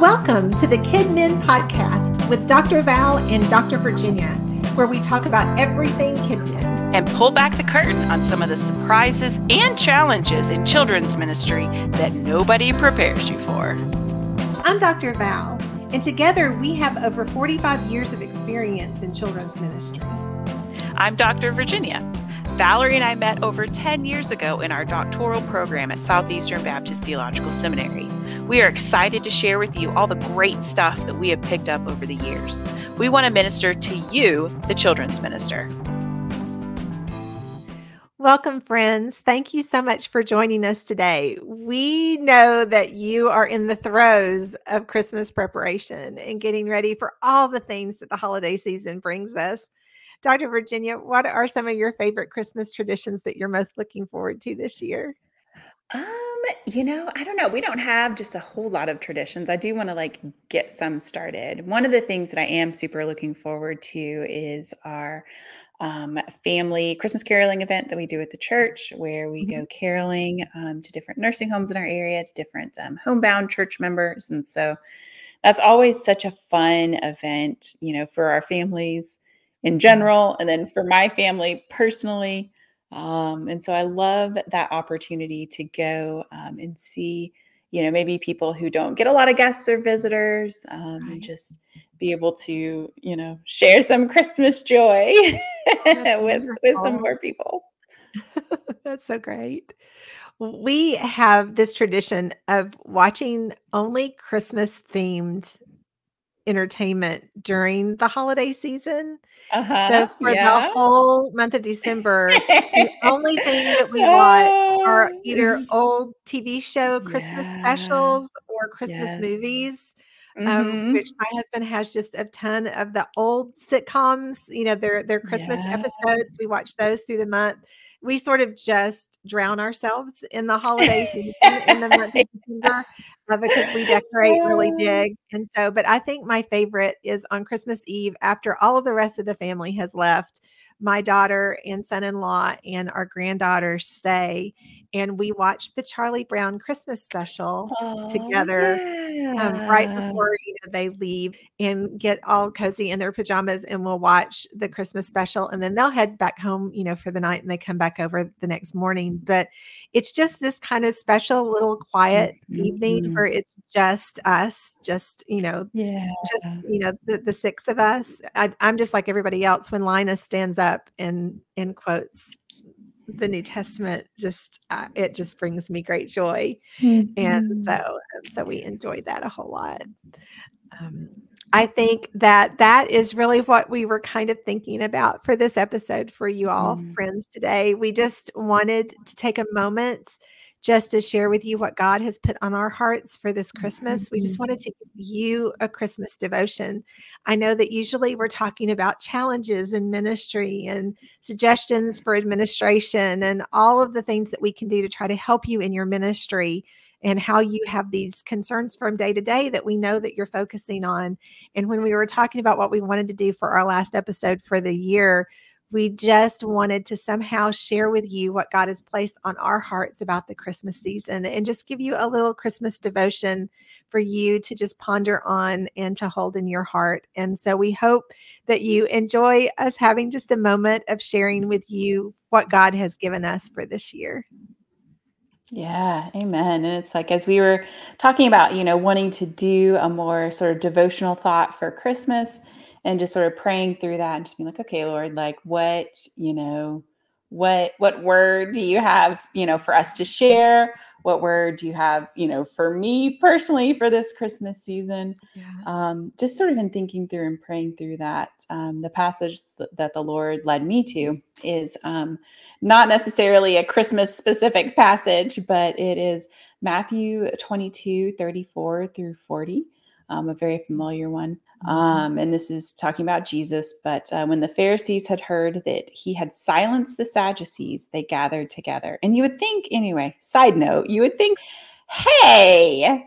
Welcome to the KidMin Podcast with Dr. Val and Dr. Virginia, where we talk about everything kidmin. And pull back the curtain on some of the surprises and challenges in children's ministry that nobody prepares you for. I'm Dr. Val, and together we have over 45 years of experience in children's ministry. I'm Dr. Virginia. Valerie and I met over 10 years ago in our doctoral program at Southeastern Baptist Theological Seminary. We are excited to share with you all the great stuff that we have picked up over the years. We want to minister to you, the children's minister. Welcome, friends. Thank you so much for joining us today. We know that you are in the throes of Christmas preparation and getting ready for all the things that the holiday season brings us. Dr. Virginia, what are some of your favorite Christmas traditions that you're most looking forward to this year? Um, you know, I don't know. We don't have just a whole lot of traditions. I do want to like get some started. One of the things that I am super looking forward to is our um, family Christmas caroling event that we do at the church, where we mm-hmm. go caroling um, to different nursing homes in our area, to different um, homebound church members. And so that's always such a fun event, you know, for our families in general, and then for my family personally. Um, and so I love that opportunity to go um, and see, you know, maybe people who don't get a lot of guests or visitors, um, right. and just be able to, you know, share some Christmas joy with with some more people. That's so great. We have this tradition of watching only Christmas themed entertainment during the holiday season. Uh-huh, so for yeah. the whole month of December, the only thing that we watch are either old TV show Christmas yeah. specials or Christmas yes. movies. Um, mm-hmm. Um, which my husband has just a ton of the old sitcoms, you know, their their Christmas yeah. episodes. We watch those through the month we sort of just drown ourselves in the holiday season in the month of December uh, because we decorate really big. And so, but I think my favorite is on Christmas Eve after all of the rest of the family has left. My daughter and son in law and our granddaughter stay and we watched the Charlie Brown Christmas special oh, together yeah. um, right before you know, they leave and get all cozy in their pajamas and we'll watch the Christmas special and then they'll head back home, you know, for the night and they come back over the next morning. But it's just this kind of special little quiet mm-hmm. evening where it's just us, just, you know, yeah. just, you know, the, the six of us. I, I'm just like everybody else when Linus stands up and, and quotes the New Testament just uh, it just brings me great joy, mm-hmm. and so um, so we enjoyed that a whole lot. Um, I think that that is really what we were kind of thinking about for this episode for you all, mm-hmm. friends. Today, we just wanted to take a moment just to share with you what God has put on our hearts for this Christmas. We just mm-hmm. wanted to give you a Christmas devotion. I know that usually we're talking about challenges in ministry and suggestions for administration and all of the things that we can do to try to help you in your ministry and how you have these concerns from day to day that we know that you're focusing on. And when we were talking about what we wanted to do for our last episode for the year, we just wanted to somehow share with you what God has placed on our hearts about the Christmas season and just give you a little Christmas devotion for you to just ponder on and to hold in your heart. And so we hope that you enjoy us having just a moment of sharing with you what God has given us for this year. Yeah, amen. And it's like as we were talking about, you know, wanting to do a more sort of devotional thought for Christmas and just sort of praying through that and just being like okay lord like what you know what what word do you have you know for us to share? What word do you have you know for me personally for this christmas season? Yeah. um, just sort of in thinking through and praying through that um, the passage th- that the lord led me to is um, not necessarily a christmas specific passage but it is matthew 22 34 through 40 um, a very familiar one. Mm-hmm. Um, and this is talking about Jesus. But uh, when the Pharisees had heard that he had silenced the Sadducees, they gathered together. And you would think, anyway, side note, you would think, hey,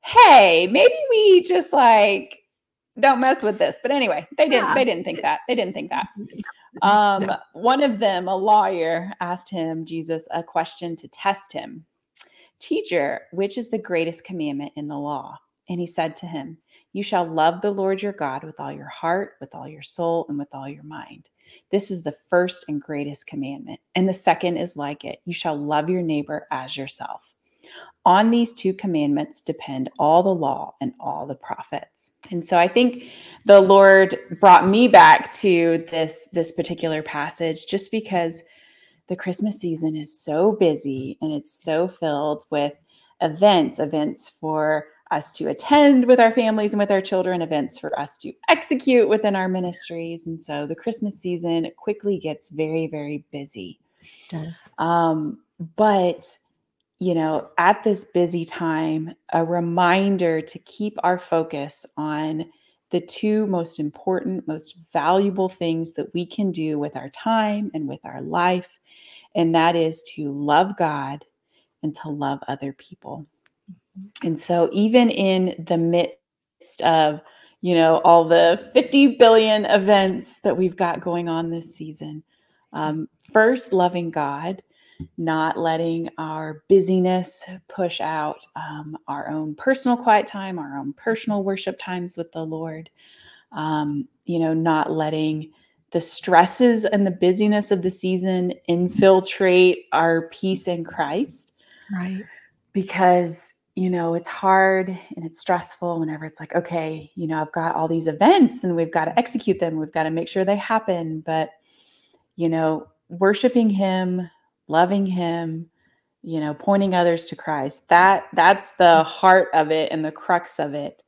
hey, maybe we just like don't mess with this. But anyway, they didn't. Yeah. They didn't think that. They didn't think that. Um, no. One of them, a lawyer, asked him Jesus a question to test him. Teacher, which is the greatest commandment in the law? And he said to him, You shall love the Lord your God with all your heart, with all your soul, and with all your mind. This is the first and greatest commandment. And the second is like it you shall love your neighbor as yourself. On these two commandments depend all the law and all the prophets. And so I think the Lord brought me back to this this particular passage just because the Christmas season is so busy and it's so filled with events, events for us to attend with our families and with our children, events for us to execute within our ministries. And so the Christmas season quickly gets very, very busy. It does. Um, but you know, at this busy time, a reminder to keep our focus on the two most important, most valuable things that we can do with our time and with our life. And that is to love God and to love other people. And so, even in the midst of, you know, all the 50 billion events that we've got going on this season, um, first loving God not letting our busyness push out um, our own personal quiet time, our own personal worship times with the Lord. Um, you know, not letting the stresses and the busyness of the season infiltrate our peace in Christ. Right. Because, you know, it's hard and it's stressful whenever it's like, okay, you know, I've got all these events and we've got to execute them, we've got to make sure they happen. But, you know, worshiping Him loving him you know pointing others to christ that that's the heart of it and the crux of it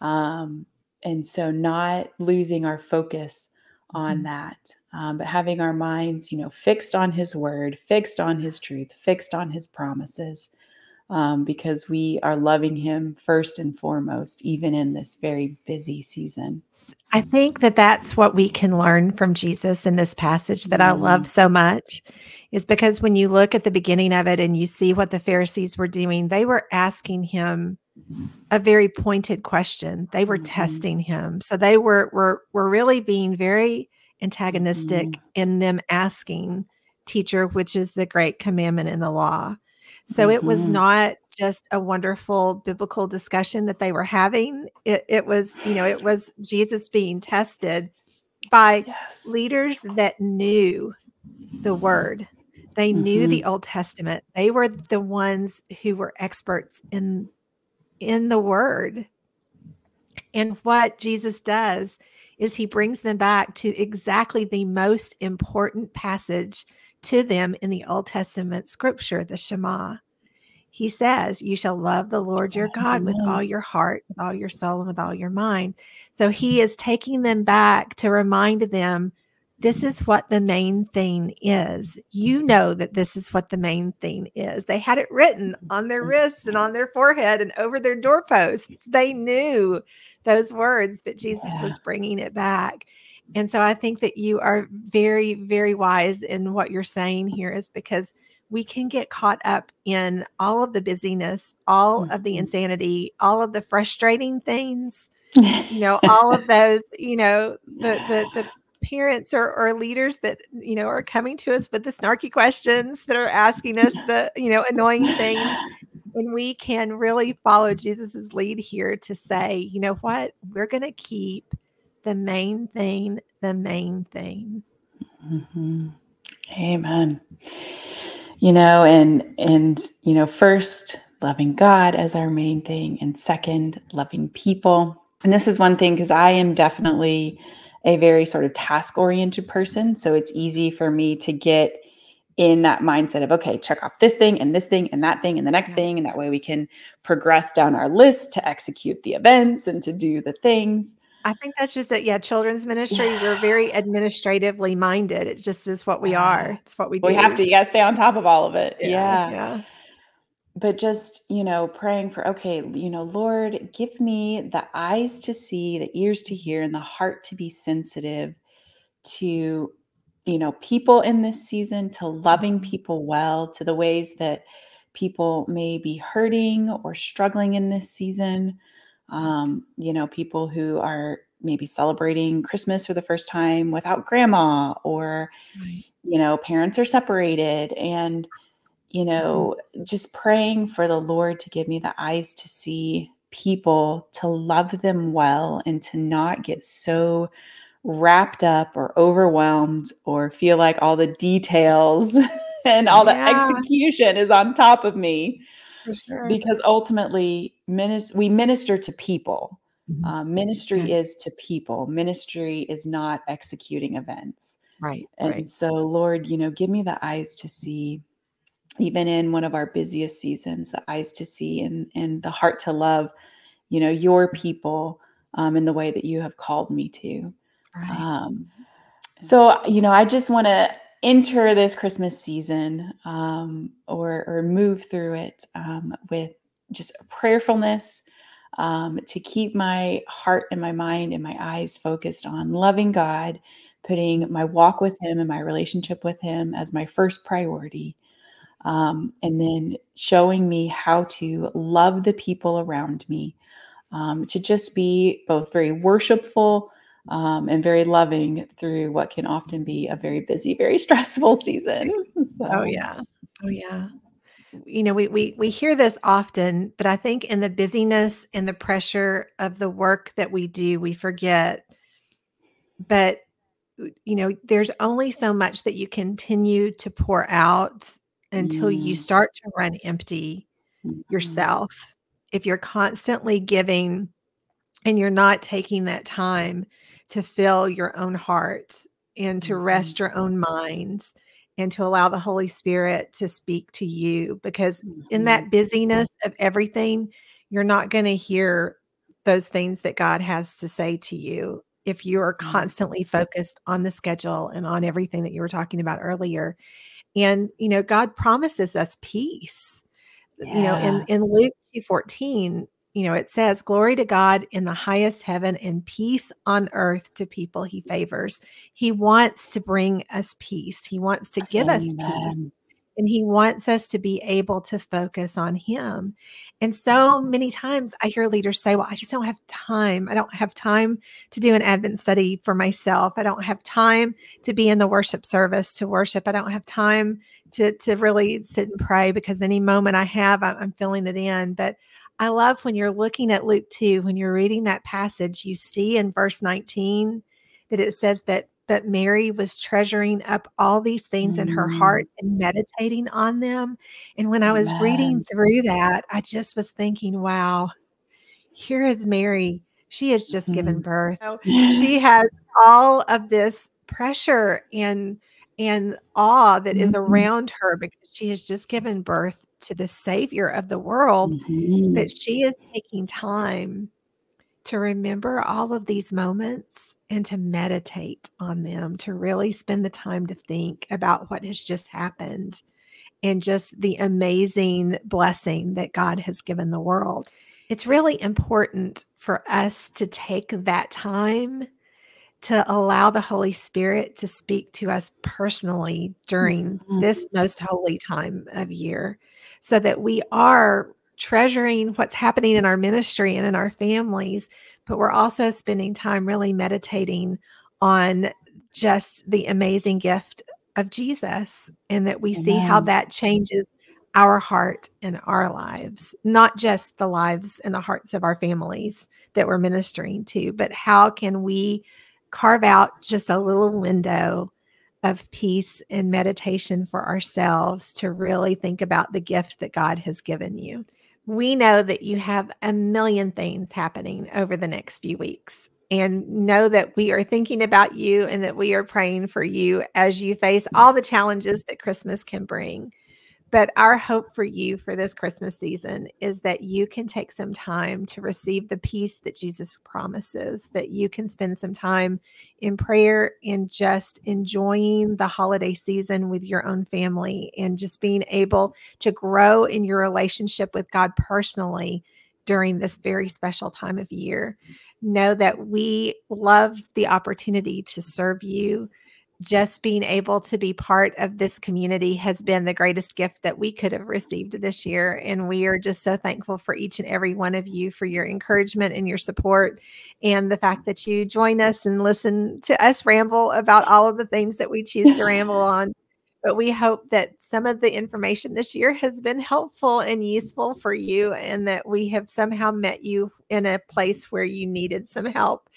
um and so not losing our focus on mm-hmm. that um, but having our minds you know fixed on his word fixed on his truth fixed on his promises um, because we are loving him first and foremost even in this very busy season I think that that's what we can learn from Jesus in this passage that I love mm-hmm. so much is because when you look at the beginning of it and you see what the Pharisees were doing, they were asking him a very pointed question. They were mm-hmm. testing him. So they were were were really being very antagonistic mm-hmm. in them asking teacher which is the great commandment in the law. So mm-hmm. it was mm-hmm. not just a wonderful biblical discussion that they were having. It, it was, you know, it was Jesus being tested by yes. leaders that knew the word. They knew mm-hmm. the Old Testament. They were the ones who were experts in in the word. And what Jesus does is he brings them back to exactly the most important passage to them in the Old Testament scripture, the Shema. He says, You shall love the Lord your God with all your heart, with all your soul, and with all your mind. So he is taking them back to remind them this is what the main thing is. You know that this is what the main thing is. They had it written on their wrists and on their forehead and over their doorposts. They knew those words, but Jesus yeah. was bringing it back. And so I think that you are very, very wise in what you're saying here, is because we can get caught up in all of the busyness, all mm-hmm. of the mm-hmm. insanity, all of the frustrating things, you know, all of those, you know, the the the parents or, or leaders that you know are coming to us with the snarky questions that are asking us the you know annoying things and we can really follow jesus's lead here to say you know what? We're going to keep the main thing the main thing. Mm-hmm. amen. You know and and you know first loving god as our main thing and second loving people. And this is one thing because i am definitely a very sort of task oriented person. So it's easy for me to get in that mindset of, okay, check off this thing and this thing and that thing and the next yeah. thing. And that way we can progress down our list to execute the events and to do the things. I think that's just it. Yeah, children's ministry, yeah. we're very administratively minded. It just is what we are. It's what we do. We have to, you got to stay on top of all of it. Yeah. Yeah. yeah but just you know praying for okay you know lord give me the eyes to see the ears to hear and the heart to be sensitive to you know people in this season to loving mm-hmm. people well to the ways that people may be hurting or struggling in this season um, you know people who are maybe celebrating christmas for the first time without grandma or right. you know parents are separated and you know, just praying for the Lord to give me the eyes to see people to love them well and to not get so wrapped up or overwhelmed or feel like all the details and all yeah. the execution is on top of me. Sure. Because ultimately, minis- we minister to people. Mm-hmm. Uh, ministry okay. is to people. Ministry is not executing events. Right. And right. so, Lord, you know, give me the eyes to see, even in one of our busiest seasons, the eyes to see and and the heart to love, you know, your people um, in the way that you have called me to. Right. Um, so, you know, I just want to enter this Christmas season um, or, or move through it um, with just prayerfulness um, to keep my heart and my mind and my eyes focused on loving God, putting my walk with Him and my relationship with Him as my first priority. Um, and then showing me how to love the people around me, um, to just be both very worshipful um, and very loving through what can often be a very busy, very stressful season. So. Oh yeah, oh yeah. You know, we we we hear this often, but I think in the busyness and the pressure of the work that we do, we forget. But you know, there's only so much that you continue to pour out until mm. you start to run empty mm-hmm. yourself. If you're constantly giving and you're not taking that time to fill your own heart and to mm-hmm. rest your own minds and to allow the Holy Spirit to speak to you because mm-hmm. in that busyness of everything, you're not going to hear those things that God has to say to you if you are mm-hmm. constantly focused on the schedule and on everything that you were talking about earlier. And you know, God promises us peace. Yeah. You know, in in Luke 2:14, you know, it says, Glory to God in the highest heaven and peace on earth to people he favors. He wants to bring us peace, he wants to give Amen. us peace. And he wants us to be able to focus on him. And so mm-hmm. many times I hear leaders say, Well, I just don't have time. I don't have time to do an Advent study for myself. I don't have time to be in the worship service to worship. I don't have time to, to really sit and pray because any moment I have, I'm filling it in. But I love when you're looking at Luke 2, when you're reading that passage, you see in verse 19 that it says that that Mary was treasuring up all these things mm. in her heart mm. and meditating on them. And when I was Amen. reading through that, I just was thinking, wow, here is Mary. She has just mm. given birth. she has all of this pressure and and awe that mm-hmm. is around her because she has just given birth to the savior of the world mm-hmm. but she is taking time to remember all of these moments and to meditate on them to really spend the time to think about what has just happened and just the amazing blessing that God has given the world. It's really important for us to take that time to allow the Holy Spirit to speak to us personally during mm-hmm. this most holy time of year so that we are treasuring what's happening in our ministry and in our families, but we're also spending time really meditating on just the amazing gift of Jesus and that we Amen. see how that changes our heart and our lives, not just the lives and the hearts of our families that we're ministering to, but how can we carve out just a little window of peace and meditation for ourselves to really think about the gift that God has given you. We know that you have a million things happening over the next few weeks and know that we are thinking about you and that we are praying for you as you face mm. all the challenges that Christmas can bring. But our hope for you for this Christmas season is that you can take some time to receive the peace that Jesus promises, that you can spend some time in prayer and just enjoying the holiday season with your own family and just being able to grow in your relationship with God personally during this very special time of year. Know that we love the opportunity to serve you just being able to be part of this community has been the greatest gift that we could have received this year. And we are just so thankful for each and every one of you for your encouragement and your support, and the fact that you join us and listen to us ramble about all of the things that we choose to ramble on. But we hope that some of the information this year has been helpful and useful for you, and that we have somehow met you in a place where you needed some help.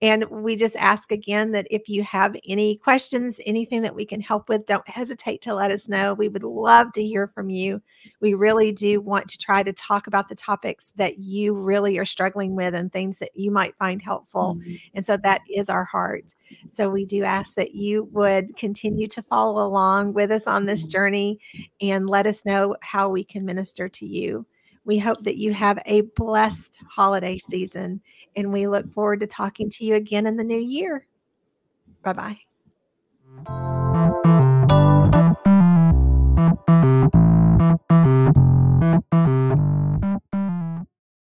And we just ask again that if you have any questions, anything that we can help with, don't hesitate to let us know. We would love to hear from you. We really do want to try to talk about the topics that you really are struggling with and things that you might find helpful. Mm-hmm. And so that is our heart. So we do ask that you would continue to follow along with us on this mm-hmm. journey and let us know how we can minister to you. We hope that you have a blessed holiday season and we look forward to talking to you again in the new year. Bye bye.